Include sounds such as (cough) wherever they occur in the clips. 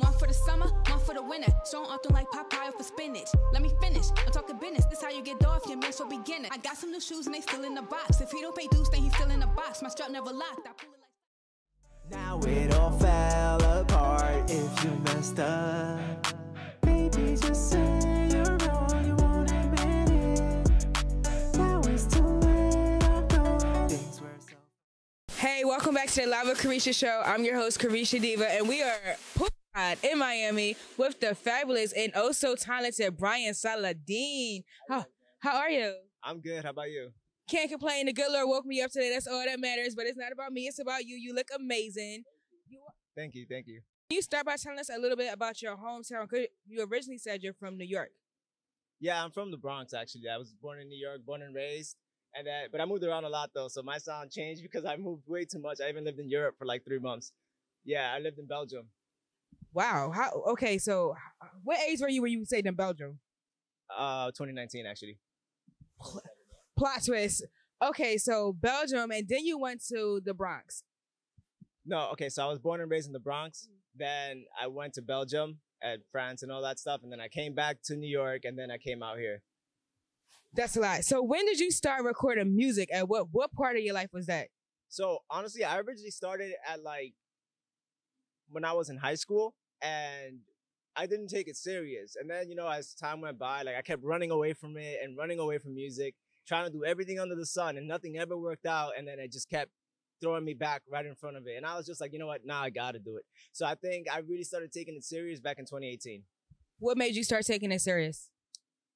One for the summer, one for the winter. Strong often like Popeye for spinach. Let me finish. I'm talking business. This how you get off your man so beginner. I got some new shoes and they still in the box. If he don't pay dues, then he's still in the box. My strap never locked. I pull it like. Now it all fell apart if you messed up. Baby, just say you're wrong, you won't admit it. Now it's too late, I know things were so. Hey, welcome back to the Lava Carisha Show. I'm your host, Carisha Diva, and we are poolside in Miami with the fabulous and oh so talented Brian Saladin. How, how are you? I'm good. How about you? Can't complain. The good Lord woke me up today. That's all that matters. But it's not about me. It's about you. You look amazing. Thank you. Thank you. can you start by telling us a little bit about your hometown? 'Cause You originally said you're from New York. Yeah, I'm from the Bronx actually. I was born in New York, born and raised. And that, but I moved around a lot though, so my sound changed because I moved way too much. I even lived in Europe for like three months. Yeah, I lived in Belgium. Wow. How? Okay. So, what age were you when you stayed in Belgium? Uh, 2019 actually. Plot twist. Okay, so Belgium, and then you went to the Bronx. No, okay. So I was born and raised in the Bronx. Then I went to Belgium and France and all that stuff, and then I came back to New York, and then I came out here. That's a lot. So when did you start recording music? And what what part of your life was that? So honestly, I originally started at like when I was in high school and I didn't take it serious. And then, you know, as time went by, like I kept running away from it and running away from music, trying to do everything under the sun and nothing ever worked out. And then it just kept throwing me back right in front of it. And I was just like, you know what? Now I got to do it. So I think I really started taking it serious back in 2018. What made you start taking it serious?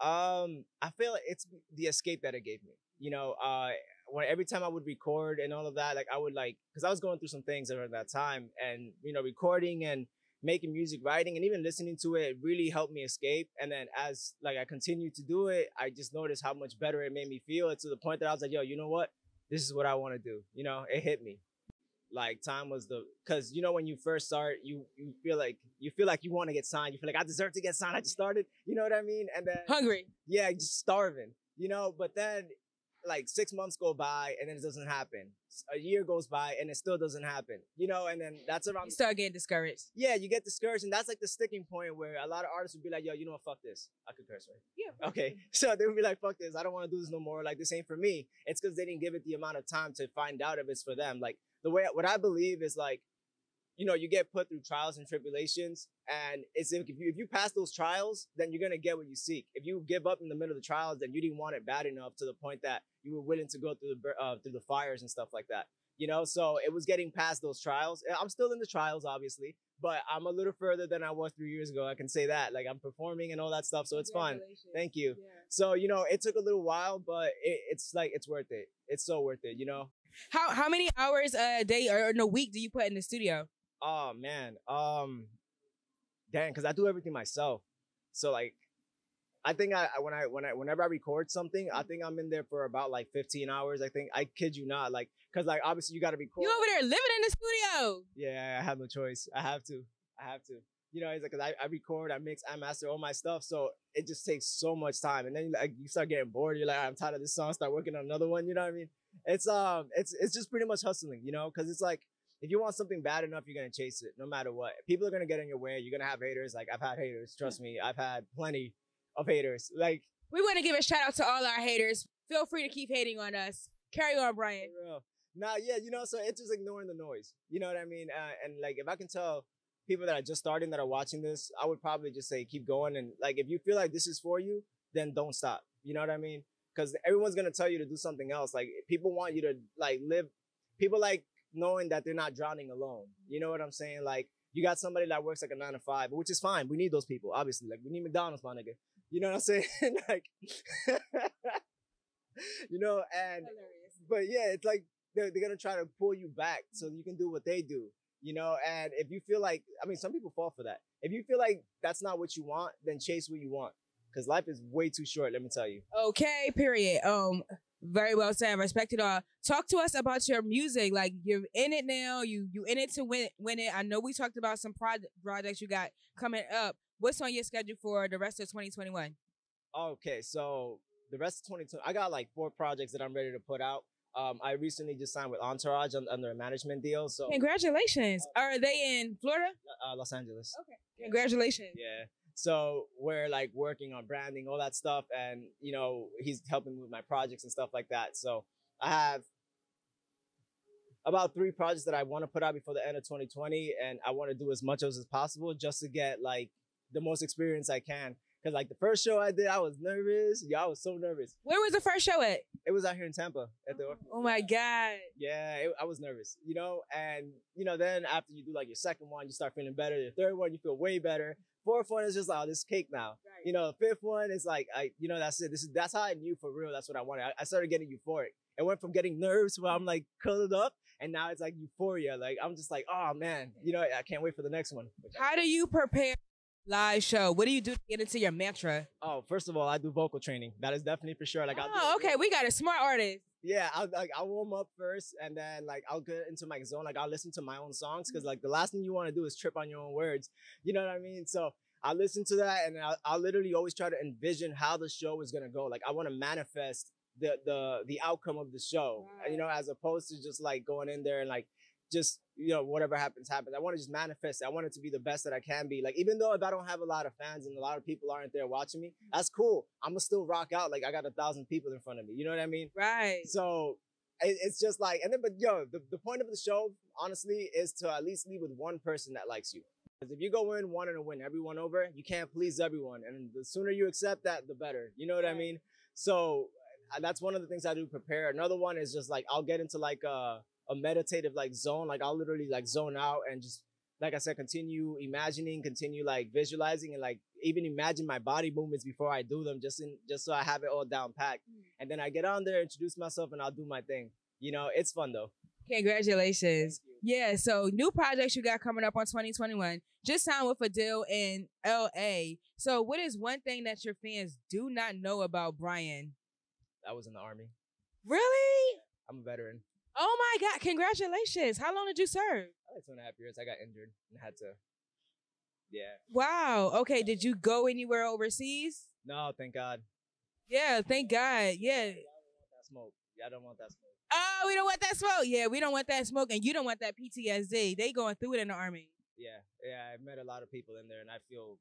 Um, I feel like it's the escape that it gave me. You know, uh, when every time I would record and all of that, like I would like, because I was going through some things around that time, and you know, recording and making music, writing, and even listening to it really helped me escape. And then as like I continued to do it, I just noticed how much better it made me feel to the point that I was like, yo, you know what? This is what I want to do. You know, it hit me. Like time was the because you know when you first start, you you feel like you feel like you want to get signed. You feel like I deserve to get signed. I just started. You know what I mean? And then Hungry. yeah, just starving, you know. But then, like six months go by and then it doesn't happen. A year goes by and it still doesn't happen, you know. And then that's around. You start getting discouraged. yeah, you get discouraged, and that's like the sticking point where a lot of artists would be like, "Yo, you know what? Fuck this. I could curse, right? Yeah. Okay, so they would be like, "Fuck this. I don't want to do this no more. Like this ain't for me." It's because they didn't give it the amount of time to find out if it's for them. Like the way what I believe is like, you know, you get put through trials and tribulations, and it's if you if you pass those trials, then you're gonna get what you seek. If you give up in the middle of the trials, then you didn't want it bad enough to the point that you were willing to go through the uh, through the fires and stuff like that. You know, so it was getting past those trials. I'm still in the trials, obviously, but I'm a little further than I was three years ago. I can say that. Like I'm performing and all that stuff, so it's fun. Thank you. So you know, it took a little while, but it, it's like it's worth it. It's so worth it. You know. How how many hours a day or in a week do you put in the studio? Oh man, um, dang, because I do everything myself. So like, I think I when I when I whenever I record something, I think I'm in there for about like 15 hours. I think I kid you not, like, cause like obviously you got to record. You over there living in the studio. Yeah, I have no choice. I have to. I have to. You know, it's like 'cause I, I record, I mix, I master all my stuff, so it just takes so much time. And then like you start getting bored. You're like, I'm tired of this song. Start working on another one. You know what I mean? It's um, it's it's just pretty much hustling. You know, because it's like if you want something bad enough, you're gonna chase it no matter what. People are gonna get in your way. You're gonna have haters. Like I've had haters. Trust me, I've had plenty of haters. Like We want to give a shout out to all our haters. Feel free to keep hating on us. Carry on, Brian. For real. Nah, yeah, you know, so it's just ignoring the noise. You know what I mean? Uh, and like, if I can tell people that are just starting that are watching this, I would probably just say keep going. And like, if you feel like this is for you, then don't stop. You know what I mean? Because everyone's gonna tell you to do something else. Like, people want you to like live. People like knowing that they're not drowning alone. You know what I'm saying? Like, you got somebody that works like a nine to five, which is fine. We need those people, obviously. Like, we need McDonald's, my nigga. You know what I'm saying? (laughs) like, (laughs) you know, and but yeah, it's like they're, they're gonna try to pull you back so you can do what they do, you know. And if you feel like, I mean, some people fall for that. If you feel like that's not what you want, then chase what you want, because life is way too short. Let me tell you. Okay, period. Um, very well said. Respect it all. Talk to us about your music. Like you're in it now. You you in it to win win it. I know we talked about some prod- projects you got coming up. What's on your schedule for the rest of 2021? Okay, so the rest of 2020, I got like four projects that I'm ready to put out. Um, I recently just signed with Entourage under a management deal, so Congratulations. Are they in Florida? uh, Los Angeles. Okay. Congratulations. Yeah. So we're like working on branding, all that stuff, and you know he's helping me with my projects and stuff like that. So I have about three projects that I want to put out before the end of 2020, and I want to do as much as possible just to get like the most experience I can. Cause like the first show I did, I was nervous. Yeah, I was so nervous. Where was the first show at? It was out here in Tampa at the oh, oh my God. yeah, it, I was nervous, you know, and you know, then after you do like your second one, you start feeling better. Your third one, you feel way better. Fourth one is just like, oh, this cake now. You know, fifth one is like, I, you know, that's it. This is that's how I knew for real. That's what I wanted. I, I started getting euphoric. It went from getting nerves where I'm like curled up, and now it's like euphoria. Like I'm just like, oh man, you know, I can't wait for the next one. How do you prepare live show? What do you do to get into your mantra? Oh, first of all, I do vocal training. That is definitely for sure. Like, I'll oh, okay. We got a smart artist. Yeah, I'll like I'll warm up first, and then like I'll get into my zone. Like I'll listen to my own songs because like the last thing you want to do is trip on your own words. You know what I mean? So I listen to that, and I'll, I'll literally always try to envision how the show is gonna go. Like I want to manifest the the the outcome of the show. You know, as opposed to just like going in there and like just you know whatever happens happens. I want to just manifest it. I want it to be the best that I can be. Like even though if I don't have a lot of fans and a lot of people aren't there watching me, that's cool. I'm gonna still rock out. Like I got a thousand people in front of me. You know what I mean? Right. So it, it's just like, and then, but yo, the, the point of the show, honestly, is to at least leave with one person that likes you. Because if you go in wanting to win everyone over, you can't please everyone. And the sooner you accept that, the better. You know what I mean? So uh, that's one of the things I do prepare. Another one is just like, I'll get into like a, a meditative like zone. Like I'll literally like zone out and just, like I said, continue imagining, continue like visualizing and like even imagine my body movements before I do them, just in, just so I have it all down packed. Hmm. And then I get on there, introduce myself, and I'll do my thing. You know, it's fun though. Congratulations. Yeah, so new projects you got coming up on 2021. Just signed with a deal in LA. So, what is one thing that your fans do not know about Brian? I was in the army. Really? I'm a veteran. Oh my God! Congratulations. How long did you serve? I like two and a half years. I got injured and had to. Yeah. Wow. Okay. Did you go anywhere overseas? No, thank God. Yeah. Thank God. Yeah. Y'all don't want that smoke. Y'all don't want that smoke. Oh, we don't want that smoke. Yeah, we don't want that smoke, and you don't want that PTSD. They going through it in the army. Yeah, yeah. I've met a lot of people in there, and I feel.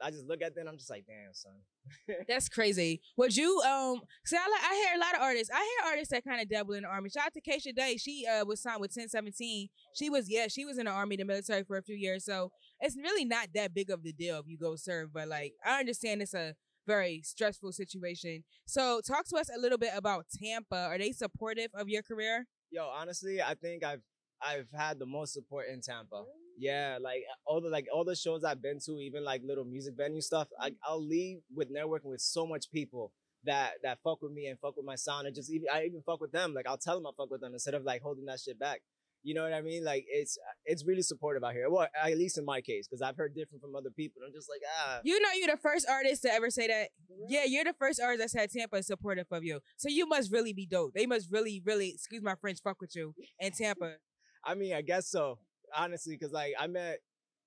I just look at them. I'm just like, damn, son. (laughs) That's crazy. Would you um? See, I like, I hear a lot of artists. I hear artists that kind of dabble in the army. Shout out to Keisha Day. She uh was signed with 1017. She was yeah, she was in the army, the military for a few years. So it's really not that big of the deal if you go serve. But like, I understand it's a very stressful situation. So talk to us a little bit about Tampa. Are they supportive of your career? Yo, honestly, I think I've I've had the most support in Tampa. Yeah, like uh, all the like all the shows I've been to, even like little music venue stuff. I, mm. I'll leave with networking with so much people that that fuck with me and fuck with my sound, and just even I even fuck with them. Like I'll tell them I fuck with them instead of like holding that shit back. You know what I mean? Like it's uh, it's really supportive out here. Well, at least in my case, because I've heard different from other people. I'm just like ah. You know, you're the first artist to ever say that. Yeah, you're the first artist that said Tampa is supportive of you. So you must really be dope. They must really, really, excuse my French, fuck with you in Tampa. (laughs) I mean, I guess so. Honestly, because like I met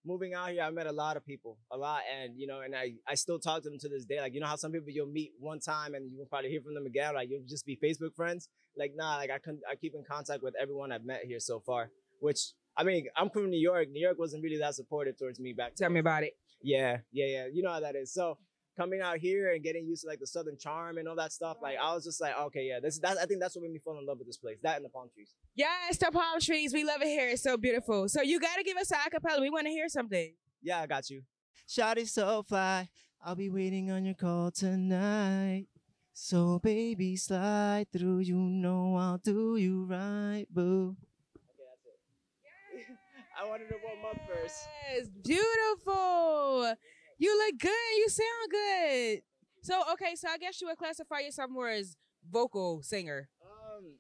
moving out here, I met a lot of people, a lot, and you know, and I I still talk to them to this day. Like you know how some people you'll meet one time and you will probably hear from them again. Like you'll just be Facebook friends. Like nah, like I can I keep in contact with everyone I've met here so far. Which I mean, I'm from New York. New York wasn't really that supportive towards me back. Tell me about it. Yeah, yeah, yeah. You know how that is. So coming out here and getting used to like the southern charm and all that stuff, like I was just like, okay, yeah, this that I think that's what made me fall in love with this place. That and the palm trees. Yes, the palm trees. We love it here. It's so beautiful. So you got to give us a acapella. We want to hear something. Yeah, I got you. Shawty so fly. I'll be waiting on your call tonight. So baby, slide through. You know I'll do you right, boo. Okay, that's it. (laughs) I wanted to warm up first. Yes, beautiful. You look good. You sound good. So okay, so I guess you would classify yourself more as vocal singer. Um,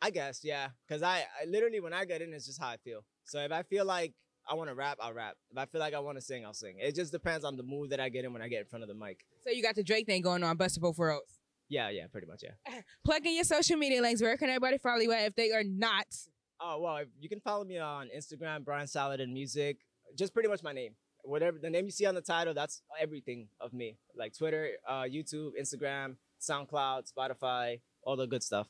I guess yeah, cause I, I literally when I get in, it's just how I feel. So if I feel like I want to rap, I'll rap. If I feel like I want to sing, I'll sing. It just depends on the mood that I get in when I get in front of the mic. So you got the Drake thing going on, Bust of Both Worlds. Yeah, yeah, pretty much yeah. (clears throat) Plug in your social media links. Where can everybody follow you at if they are not? Oh well, you can follow me on Instagram, Brian Saladin Music. Just pretty much my name. Whatever the name you see on the title, that's everything of me. Like Twitter, uh, YouTube, Instagram, SoundCloud, Spotify, all the good stuff.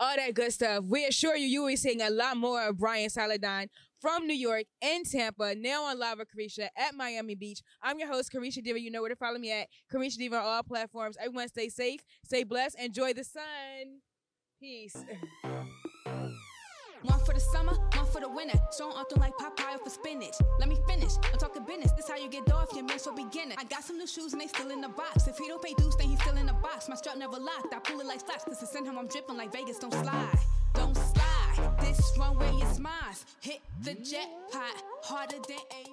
all that good stuff. We assure you, you will be seeing a lot more of Brian Saladin from New York and Tampa, now on Live with Carisha at Miami Beach. I'm your host, Carisha Diva. You know where to follow me at Carisha Diva on all platforms. Everyone stay safe, stay blessed, enjoy the sun. Peace. One for the summer, one for the winter. So often like Popeye for spinach. Let me finish. I'm talking business. This how you get off your man, so beginner. I got some new shoes and they still in the box. If he don't pay dues, then he's still in the box. My strap never locked. I pull it like flash. Cause to send him, I'm dripping like Vegas. Don't slide. Don't slide. This runway is mine. Hit the jackpot harder than a